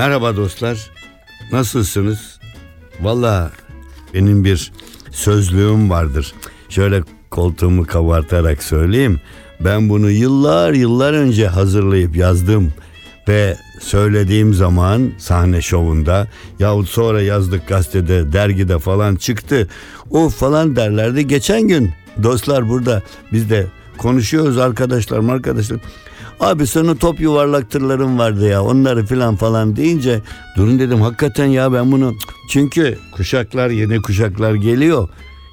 Merhaba dostlar. Nasılsınız? Valla benim bir sözlüğüm vardır. Şöyle koltuğumu kabartarak söyleyeyim. Ben bunu yıllar yıllar önce hazırlayıp yazdım ve söylediğim zaman sahne şovunda yahut sonra yazdık gazetede dergide falan çıktı. O falan derlerdi. Geçen gün dostlar burada biz de konuşuyoruz arkadaşlar arkadaşlar. Abi senin top yuvarlak tırların vardı ya onları filan falan deyince durun dedim hakikaten ya ben bunu çünkü kuşaklar yeni kuşaklar geliyor.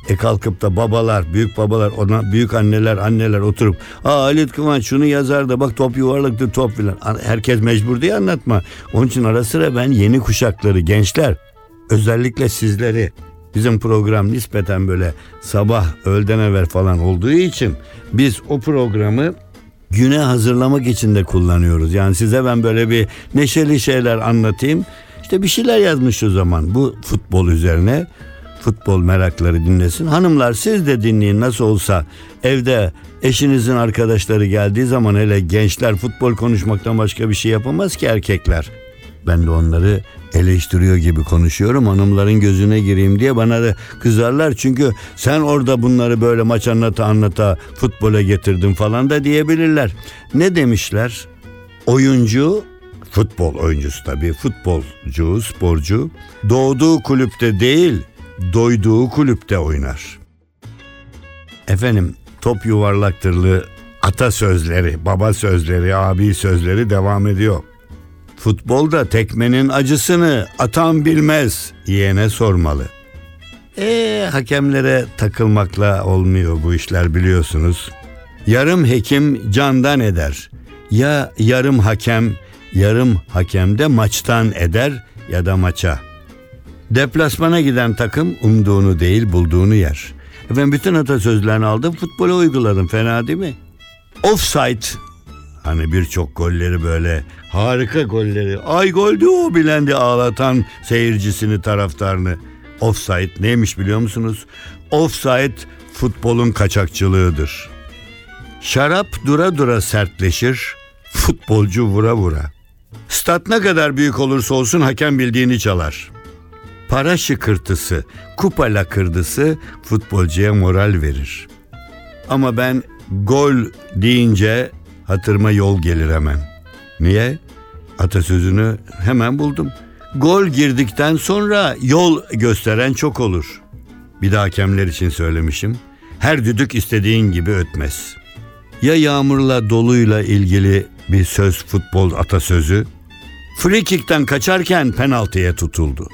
E kalkıp da babalar, büyük babalar, ona büyük anneler, anneler oturup aa Halit Kıvanç şunu yazar da bak top yuvarlaktı top filan. Herkes mecbur diye anlatma. Onun için ara sıra ben yeni kuşakları, gençler, özellikle sizleri bizim program nispeten böyle sabah öğleden evvel falan olduğu için biz o programı güne hazırlamak için de kullanıyoruz. Yani size ben böyle bir neşeli şeyler anlatayım. İşte bir şeyler yazmış o zaman bu futbol üzerine. Futbol merakları dinlesin. Hanımlar siz de dinleyin nasıl olsa evde eşinizin arkadaşları geldiği zaman hele gençler futbol konuşmaktan başka bir şey yapamaz ki erkekler. Ben de onları eleştiriyor gibi konuşuyorum. Hanımların gözüne gireyim diye bana da kızarlar. Çünkü sen orada bunları böyle maç anlata anlata futbola getirdin falan da diyebilirler. Ne demişler? Oyuncu futbol oyuncusu tabii futbolcu, sporcu doğduğu kulüpte değil doyduğu kulüpte oynar. Efendim top yuvarlaktırlı ata sözleri, baba sözleri, abi sözleri devam ediyor. Futbolda tekmenin acısını atan bilmez yeğene sormalı. E hakemlere takılmakla olmuyor bu işler biliyorsunuz. Yarım hekim candan eder. Ya yarım hakem, yarım hakem de maçtan eder ya da maça. Deplasmana giden takım umduğunu değil bulduğunu yer. Ben bütün atasözlerini aldım futbola uyguladım fena değil mi? Offside Hani birçok golleri böyle harika golleri. Ay goldü o bilendi ağlatan seyircisini taraftarını. Offside neymiş biliyor musunuz? Offside futbolun kaçakçılığıdır. Şarap dura dura sertleşir, futbolcu vura vura. Stat ne kadar büyük olursa olsun hakem bildiğini çalar. Para şıkırtısı, kupa lakırdısı futbolcuya moral verir. Ama ben gol deyince hatırıma yol gelir hemen. Niye? Atasözünü hemen buldum. Gol girdikten sonra yol gösteren çok olur. Bir de hakemler için söylemişim. Her düdük istediğin gibi ötmez. Ya yağmurla doluyla ilgili bir söz futbol atasözü. Free kick'ten kaçarken penaltıya tutuldu.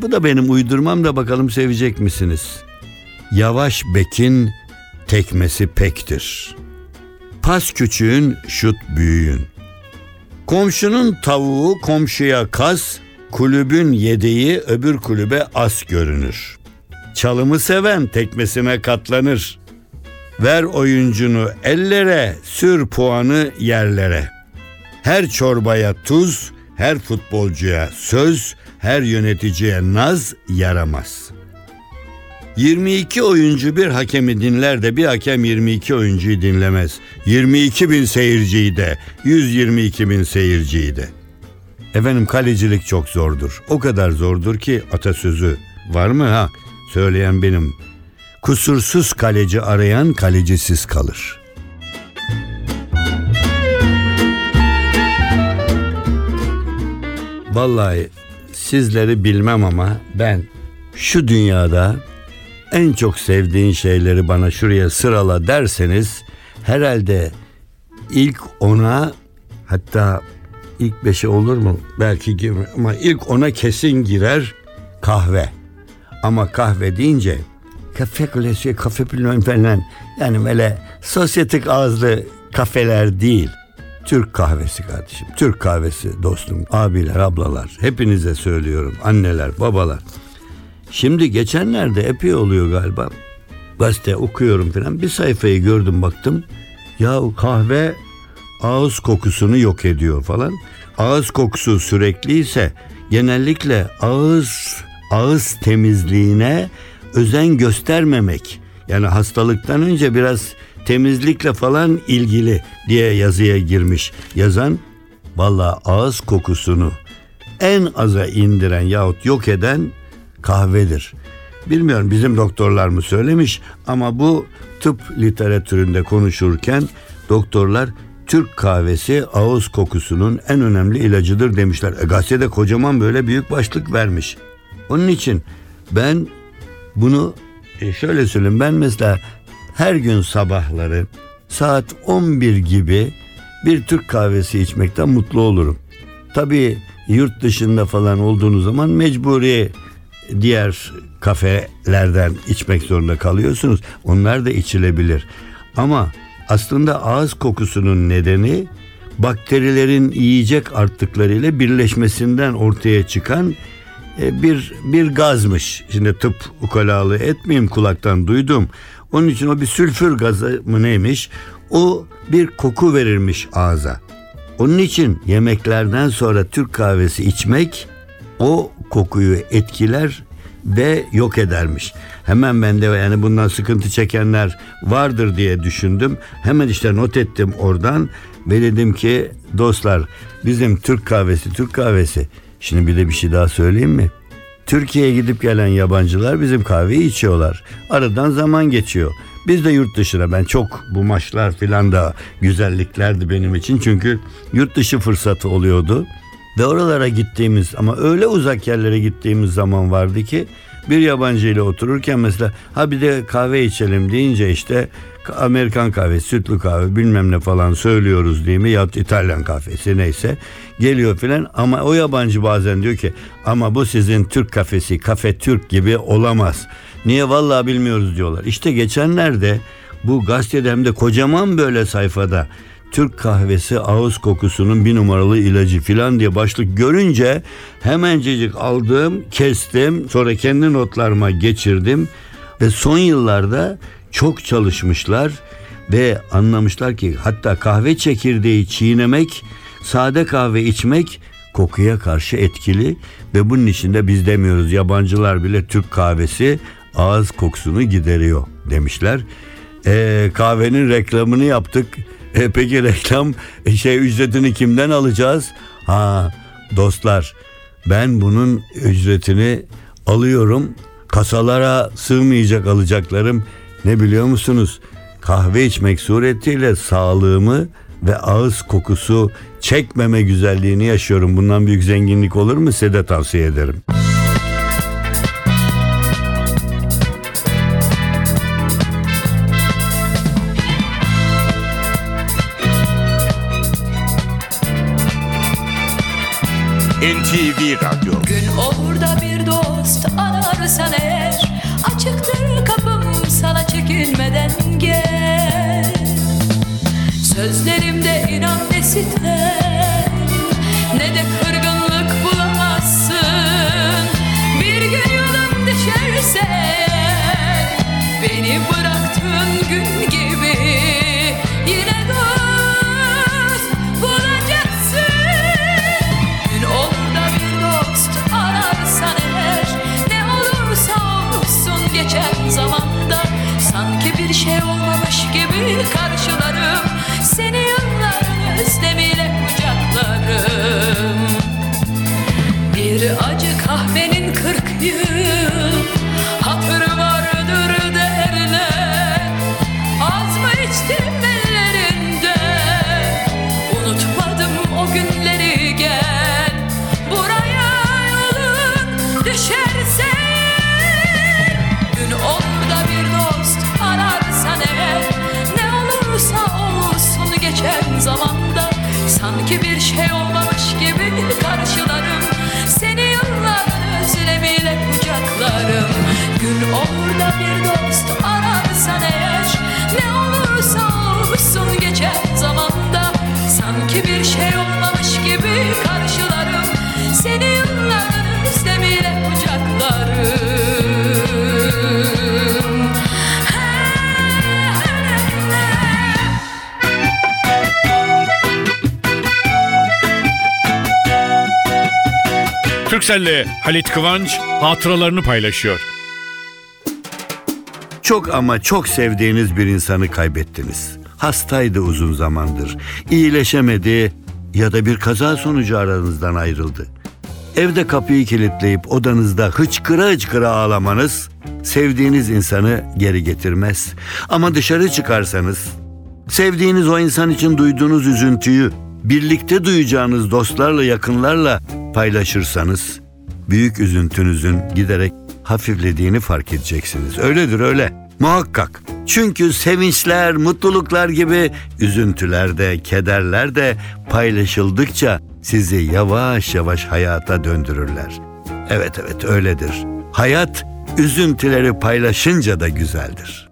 Bu da benim uydurmam da bakalım sevecek misiniz? Yavaş bekin tekmesi pektir.'' Pas küçüğün, şut büyüğün. Komşunun tavuğu komşuya kas, kulübün yedeği öbür kulübe as görünür. Çalımı seven tekmesine katlanır. Ver oyuncunu ellere, sür puanı yerlere. Her çorbaya tuz, her futbolcuya söz, her yöneticiye naz yaramaz.'' 22 oyuncu bir hakemi dinler de bir hakem 22 oyuncuyu dinlemez. 22 bin seyirciyi de, 122 bin seyirciyi de. Efendim kalecilik çok zordur. O kadar zordur ki atasözü var mı ha? Söyleyen benim. Kusursuz kaleci arayan kalecisiz kalır. Vallahi sizleri bilmem ama ben şu dünyada en çok sevdiğin şeyleri bana şuraya sırala derseniz herhalde ilk ona hatta ilk beşe olur mu belki girme ama ilk ona kesin girer kahve. Ama kahve deyince kafe kulesi, kafe bilmem falan yani böyle sosyetik ağızlı kafeler değil. Türk kahvesi kardeşim. Türk kahvesi dostum, abiler, ablalar. Hepinize söylüyorum. Anneler, babalar. Şimdi geçenlerde epey oluyor galiba. Gazete okuyorum falan. Bir sayfayı gördüm baktım. Ya kahve ağız kokusunu yok ediyor falan. Ağız kokusu sürekli ise genellikle ağız ağız temizliğine özen göstermemek. Yani hastalıktan önce biraz temizlikle falan ilgili diye yazıya girmiş. Yazan valla ağız kokusunu en aza indiren yahut yok eden kahvedir. Bilmiyorum bizim doktorlar mı söylemiş ama bu tıp literatüründe konuşurken doktorlar Türk kahvesi ağız kokusunun en önemli ilacıdır demişler. E, gazetede kocaman böyle büyük başlık vermiş. Onun için ben bunu e, şöyle söyleyeyim ben mesela her gün sabahları saat 11 gibi bir Türk kahvesi içmekten mutlu olurum. Tabii yurt dışında falan olduğunuz zaman mecburi diğer kafelerden içmek zorunda kalıyorsunuz. Onlar da içilebilir. Ama aslında ağız kokusunun nedeni bakterilerin yiyecek arttıklarıyla birleşmesinden ortaya çıkan e, bir bir gazmış. Şimdi tıp ukalalığı etmeyeyim kulaktan duydum. Onun için o bir sülfür gazı mı neymiş? O bir koku verirmiş ağza. Onun için yemeklerden sonra Türk kahvesi içmek o kokuyu etkiler ve yok edermiş. Hemen ben de yani bundan sıkıntı çekenler vardır diye düşündüm. Hemen işte not ettim oradan ve dedim ki dostlar bizim Türk kahvesi Türk kahvesi. Şimdi bir de bir şey daha söyleyeyim mi? Türkiye'ye gidip gelen yabancılar bizim kahveyi içiyorlar. Aradan zaman geçiyor. Biz de yurt dışına ben çok bu maçlar filan da güzelliklerdi benim için. Çünkü yurt dışı fırsatı oluyordu. Ve oralara gittiğimiz ama öyle uzak yerlere gittiğimiz zaman vardı ki bir yabancı ile otururken mesela ha bir de kahve içelim deyince işte Amerikan kahvesi, sütlü kahve bilmem ne falan söylüyoruz değil mi? Ya İtalyan kahvesi neyse geliyor filan ama o yabancı bazen diyor ki ama bu sizin Türk kafesi, kafe Türk gibi olamaz. Niye vallahi bilmiyoruz diyorlar. İşte geçenlerde bu gazetede hem de kocaman böyle sayfada Türk kahvesi ağız kokusunun bir numaralı ilacı filan diye başlık görünce hemencecik aldım, kestim, sonra kendi notlarıma geçirdim ve son yıllarda çok çalışmışlar ve anlamışlar ki hatta kahve çekirdeği çiğnemek, sade kahve içmek kokuya karşı etkili ve bunun için de biz demiyoruz yabancılar bile Türk kahvesi ağız kokusunu gideriyor demişler. E, kahvenin reklamını yaptık. E, peki reklam e, şey ücretini kimden alacağız? Ha dostlar ben bunun ücretini alıyorum. Kasalara sığmayacak alacaklarım ne biliyor musunuz? Kahve içmek suretiyle sağlığımı ve ağız kokusu çekmeme güzelliğini yaşıyorum. Bundan büyük zenginlik olur mu size de tavsiye ederim. NTV Radyo. Gün olur da bir dost ararsan eğer Açıktır kapım sana çekinmeden gel. Sözlerimde inan ne sitem Ne de kırgınlık bulamazsın. Bir gün yolum düşerse Beni bıraktığın gün gibi Yine dost Türkcell'le Halit Kıvanç hatıralarını paylaşıyor. Çok ama çok sevdiğiniz bir insanı kaybettiniz. Hastaydı uzun zamandır. İyileşemedi ya da bir kaza sonucu aranızdan ayrıldı. Evde kapıyı kilitleyip odanızda hıçkıra hıçkıra ağlamanız sevdiğiniz insanı geri getirmez. Ama dışarı çıkarsanız sevdiğiniz o insan için duyduğunuz üzüntüyü birlikte duyacağınız dostlarla yakınlarla paylaşırsanız büyük üzüntünüzün giderek hafiflediğini fark edeceksiniz. Öyledir öyle. Muhakkak. Çünkü sevinçler, mutluluklar gibi üzüntüler de, kederler de paylaşıldıkça sizi yavaş yavaş hayata döndürürler. Evet evet öyledir. Hayat üzüntüleri paylaşınca da güzeldir.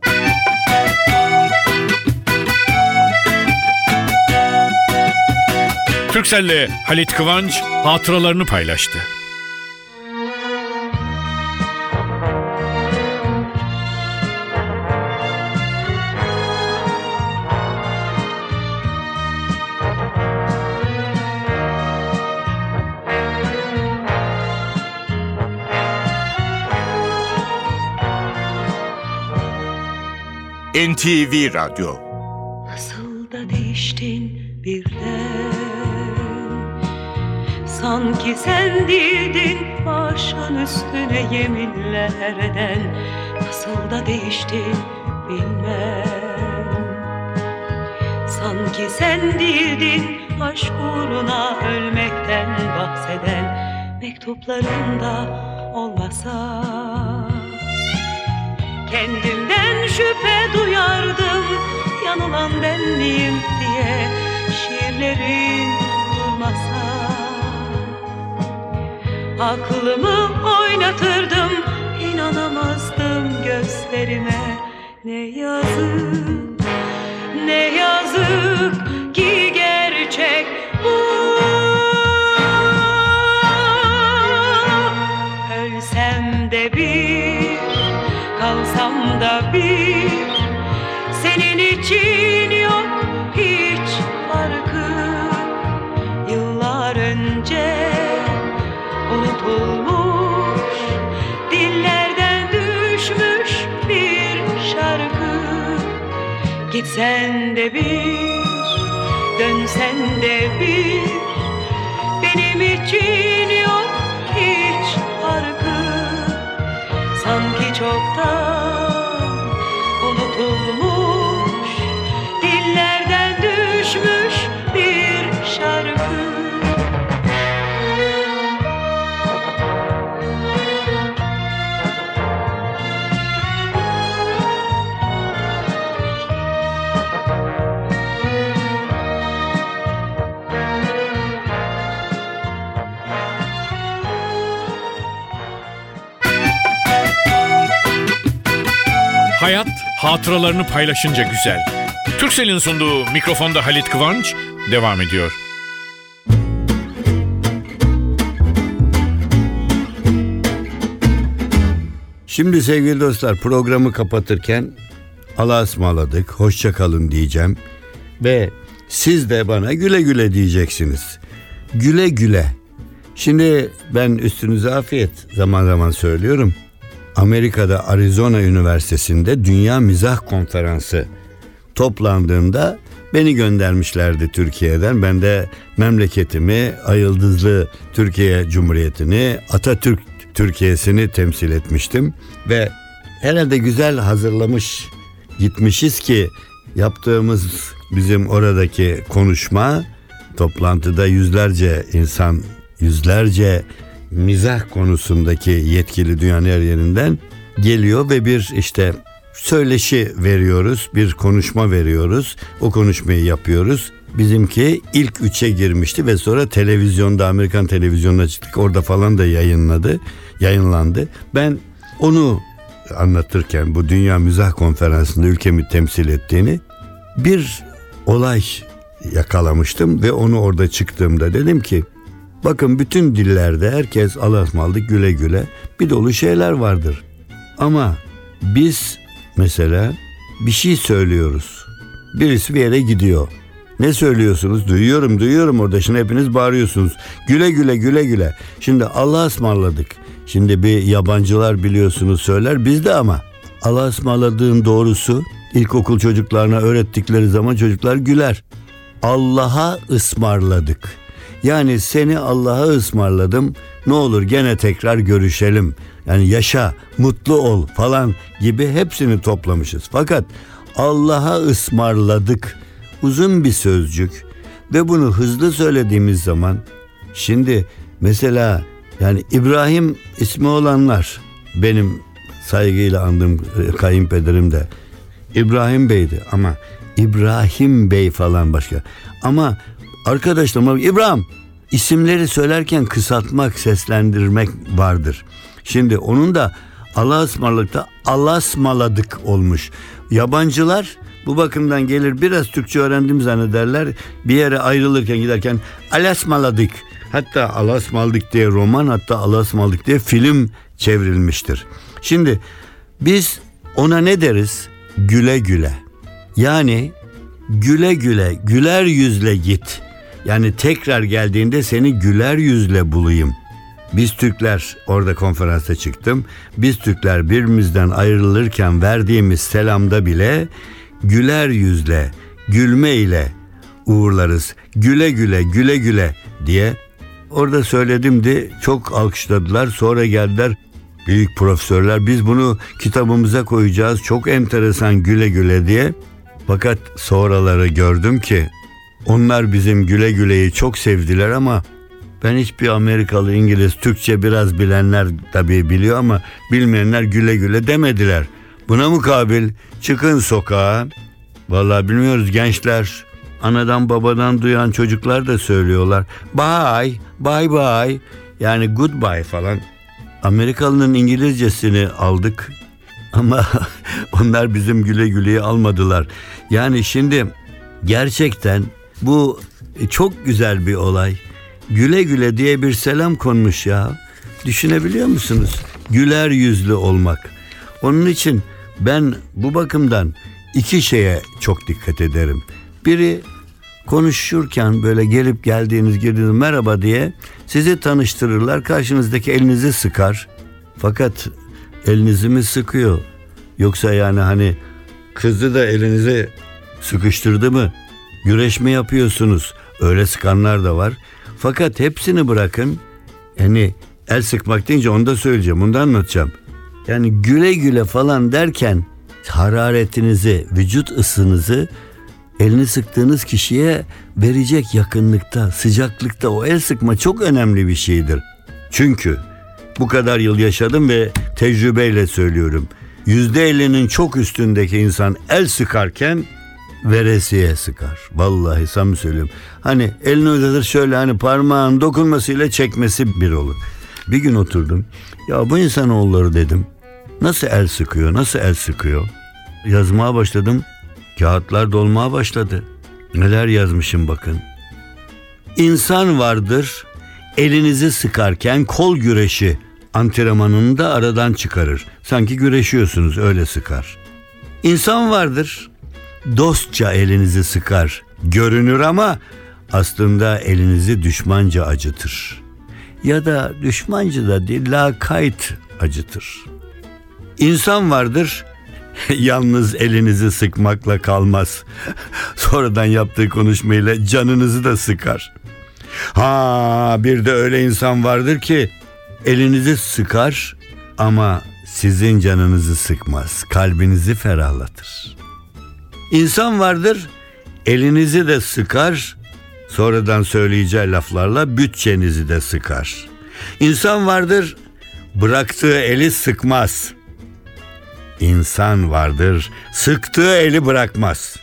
Türkcell'le Halit Kıvanç hatıralarını paylaştı. NTV Radyo Nasıl da değiştin birden Sanki sen değildin başın üstüne yeminlerden. Nasıl da değiştin bilmem. Sanki sen değildin aşk uğruna ölmekten bahseden. Mektuplarında olmasa. Kendimden şüphe duyardım Yanılan ben miyim? diye Şiirlerin durmasa Aklımı oynatırdım inanamazdım gözlerime. Ne yazık ne yazık ki Gitsen de bir dönsen de bir. Benim için yok hiç farkı. Sanki çoktan hatıralarını paylaşınca güzel. Türkcell'in sunduğu mikrofonda Halit Kıvanç devam ediyor. Şimdi sevgili dostlar programı kapatırken Allah'a ısmarladık, hoşça kalın diyeceğim. Ve siz de bana güle güle diyeceksiniz. Güle güle. Şimdi ben üstünüze afiyet zaman zaman söylüyorum. Amerika'da Arizona Üniversitesi'nde Dünya Mizah Konferansı toplandığında beni göndermişlerdi Türkiye'den. Ben de memleketimi, Ayıldızlı Türkiye Cumhuriyeti'ni, Atatürk Türkiye'sini temsil etmiştim. Ve herhalde güzel hazırlamış gitmişiz ki yaptığımız bizim oradaki konuşma toplantıda yüzlerce insan, yüzlerce mizah konusundaki yetkili dünyanın her yerinden geliyor ve bir işte söyleşi veriyoruz, bir konuşma veriyoruz. O konuşmayı yapıyoruz. Bizimki ilk üçe girmişti ve sonra televizyonda Amerikan televizyonuna çıktık. Orada falan da yayınladı, yayınlandı. Ben onu anlatırken bu Dünya Mizah Konferansı'nda ülkemi temsil ettiğini bir olay yakalamıştım ve onu orada çıktığımda dedim ki bakın bütün dillerde herkes alasmaldık güle güle bir dolu şeyler vardır. Ama biz mesela bir şey söylüyoruz. Birisi bir yere gidiyor. Ne söylüyorsunuz? Duyuyorum duyuyorum orada. Şimdi hepiniz bağırıyorsunuz. Güle güle güle güle. Şimdi Allah'a ısmarladık. Şimdi bir yabancılar biliyorsunuz söyler. Biz de ama Allah'a ısmarladığın doğrusu ilkokul çocuklarına öğrettikleri zaman çocuklar güler. Allah'a ısmarladık. Yani seni Allah'a ısmarladım. Ne olur gene tekrar görüşelim. Yani yaşa, mutlu ol falan gibi hepsini toplamışız. Fakat Allah'a ısmarladık. Uzun bir sözcük ve bunu hızlı söylediğimiz zaman şimdi mesela yani İbrahim ismi olanlar benim saygıyla andığım kayınpederim de İbrahim Bey'di ama İbrahim Bey falan başka. Ama arkadaşlarım İbrahim isimleri söylerken kısaltmak, seslendirmek vardır. Şimdi onun da Allah'a ısmarladıkta Allah'a ısmarladık olmuş. Yabancılar bu bakımdan gelir biraz Türkçe öğrendim zannederler. Bir yere ayrılırken giderken Allah'a ısmarladık. Hatta Allah'a ısmarladık diye roman hatta Allah'a ısmarladık diye film çevrilmiştir. Şimdi biz ona ne deriz? Güle güle. Yani güle güle, güler yüzle git. Yani tekrar geldiğinde seni güler yüzle bulayım. Biz Türkler orada konferansta çıktım. Biz Türkler birbirimizden ayrılırken verdiğimiz selamda bile güler yüzle, gülme ile uğurlarız. Güle güle, güle güle diye orada söyledim de çok alkışladılar. Sonra geldiler büyük profesörler biz bunu kitabımıza koyacağız. Çok enteresan güle güle diye. Fakat sonraları gördüm ki onlar bizim güle güleyi çok sevdiler ama ben hiçbir Amerikalı, İngiliz, Türkçe biraz bilenler tabii biliyor ama bilmeyenler güle güle demediler. Buna mukabil çıkın sokağa. Vallahi bilmiyoruz gençler. Anadan babadan duyan çocuklar da söylüyorlar. Bye, bye bye. Yani goodbye falan. Amerikalı'nın İngilizcesini aldık. Ama onlar bizim güle güleyi almadılar. Yani şimdi gerçekten bu çok güzel bir olay. Güle güle diye bir selam konmuş ya. Düşünebiliyor musunuz? Güler yüzlü olmak. Onun için ben bu bakımdan iki şeye çok dikkat ederim. Biri konuşurken böyle gelip geldiğiniz girdiğiniz merhaba diye sizi tanıştırırlar. Karşınızdaki elinizi sıkar. Fakat elinizi mi sıkıyor? Yoksa yani hani kızı da elinizi sıkıştırdı mı? Güreş mi yapıyorsunuz? Öyle sıkanlar da var. Fakat hepsini bırakın. Yani el sıkmak deyince onu da söyleyeceğim. Onu da anlatacağım. Yani güle güle falan derken hararetinizi, vücut ısınızı elini sıktığınız kişiye verecek yakınlıkta, sıcaklıkta o el sıkma çok önemli bir şeydir. Çünkü bu kadar yıl yaşadım ve tecrübeyle söylüyorum. Yüzde ellinin çok üstündeki insan el sıkarken veresiye sıkar. Vallahi samimi söylüyorum. Hani elini uzatır şöyle hani parmağın dokunmasıyla çekmesi bir olur. Bir gün oturdum. Ya bu insanoğulları dedim. Nasıl el sıkıyor, nasıl el sıkıyor? Yazmaya başladım. Kağıtlar dolmaya başladı. Neler yazmışım bakın. İnsan vardır, elinizi sıkarken kol güreşi antrenmanını da aradan çıkarır. Sanki güreşiyorsunuz öyle sıkar. İnsan vardır, dostça elinizi sıkar. Görünür ama aslında elinizi düşmanca acıtır. Ya da düşmanca da değil, lakayt acıtır. İnsan vardır, yalnız elinizi sıkmakla kalmaz. Sonradan yaptığı konuşmayla canınızı da sıkar. Ha bir de öyle insan vardır ki elinizi sıkar ama sizin canınızı sıkmaz. Kalbinizi ferahlatır. İnsan vardır elinizi de sıkar sonradan söyleyeceği laflarla bütçenizi de sıkar. İnsan vardır bıraktığı eli sıkmaz. İnsan vardır sıktığı eli bırakmaz.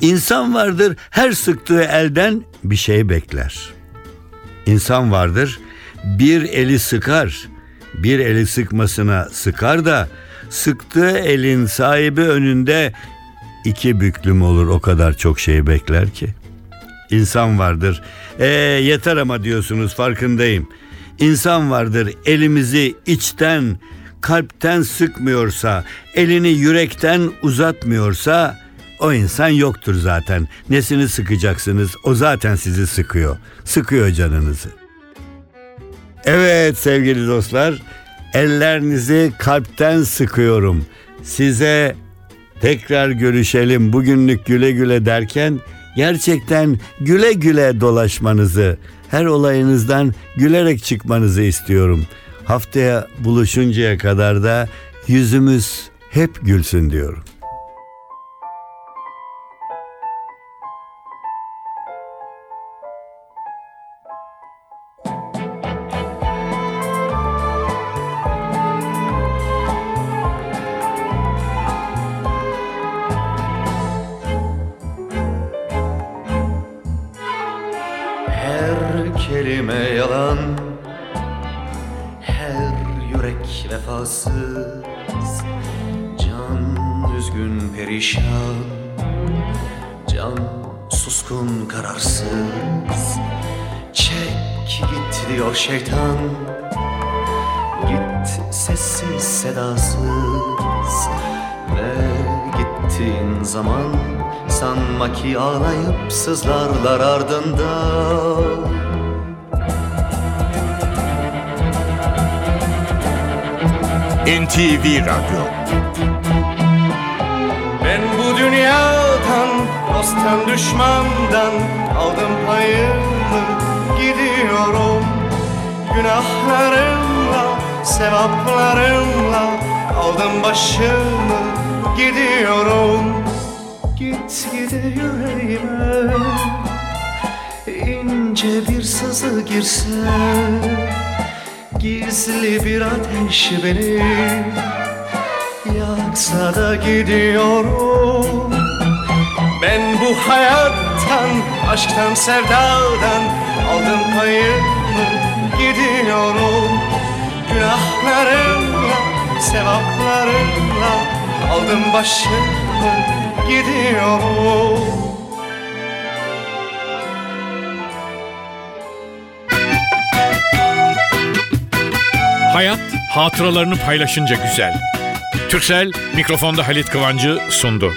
İnsan vardır her sıktığı elden bir şey bekler. İnsan vardır bir eli sıkar, bir eli sıkmasına sıkar da sıktığı elin sahibi önünde iki büklüm olur o kadar çok şey bekler ki. İnsan vardır. E yeter ama diyorsunuz farkındayım. İnsan vardır elimizi içten, kalpten sıkmıyorsa, elini yürekten uzatmıyorsa o insan yoktur zaten. Nesini sıkacaksınız? O zaten sizi sıkıyor. Sıkıyor canınızı. Evet sevgili dostlar, ellerinizi kalpten sıkıyorum. Size tekrar görüşelim bugünlük güle güle derken gerçekten güle güle dolaşmanızı, her olayınızdan gülerek çıkmanızı istiyorum. Haftaya buluşuncaya kadar da yüzümüz hep gülsün diyorum. Diyor şeytan. Git sessiz sedasız. Ve gittiğin zaman Sanma ki ağlayıp sızlarlar ardından NTV Radyo. Ben bu dünyadan, dosttan düşmandan aldım payımı. Gidiyorum Günahlarımla, sevaplarımla aldım başımı gidiyorum. Git gide yüreğime ince bir sızı girse Gizli bir ateş beni Yaksa da gidiyorum. Ben bu hayattan, aşktan, sevdadan Aldım payımı, gidiyorum Günahlarımla, sevaplarımla Aldım başımı, gidiyorum Hayat hatıralarını paylaşınca güzel. Türksel mikrofonda Halit Kıvancı sundu.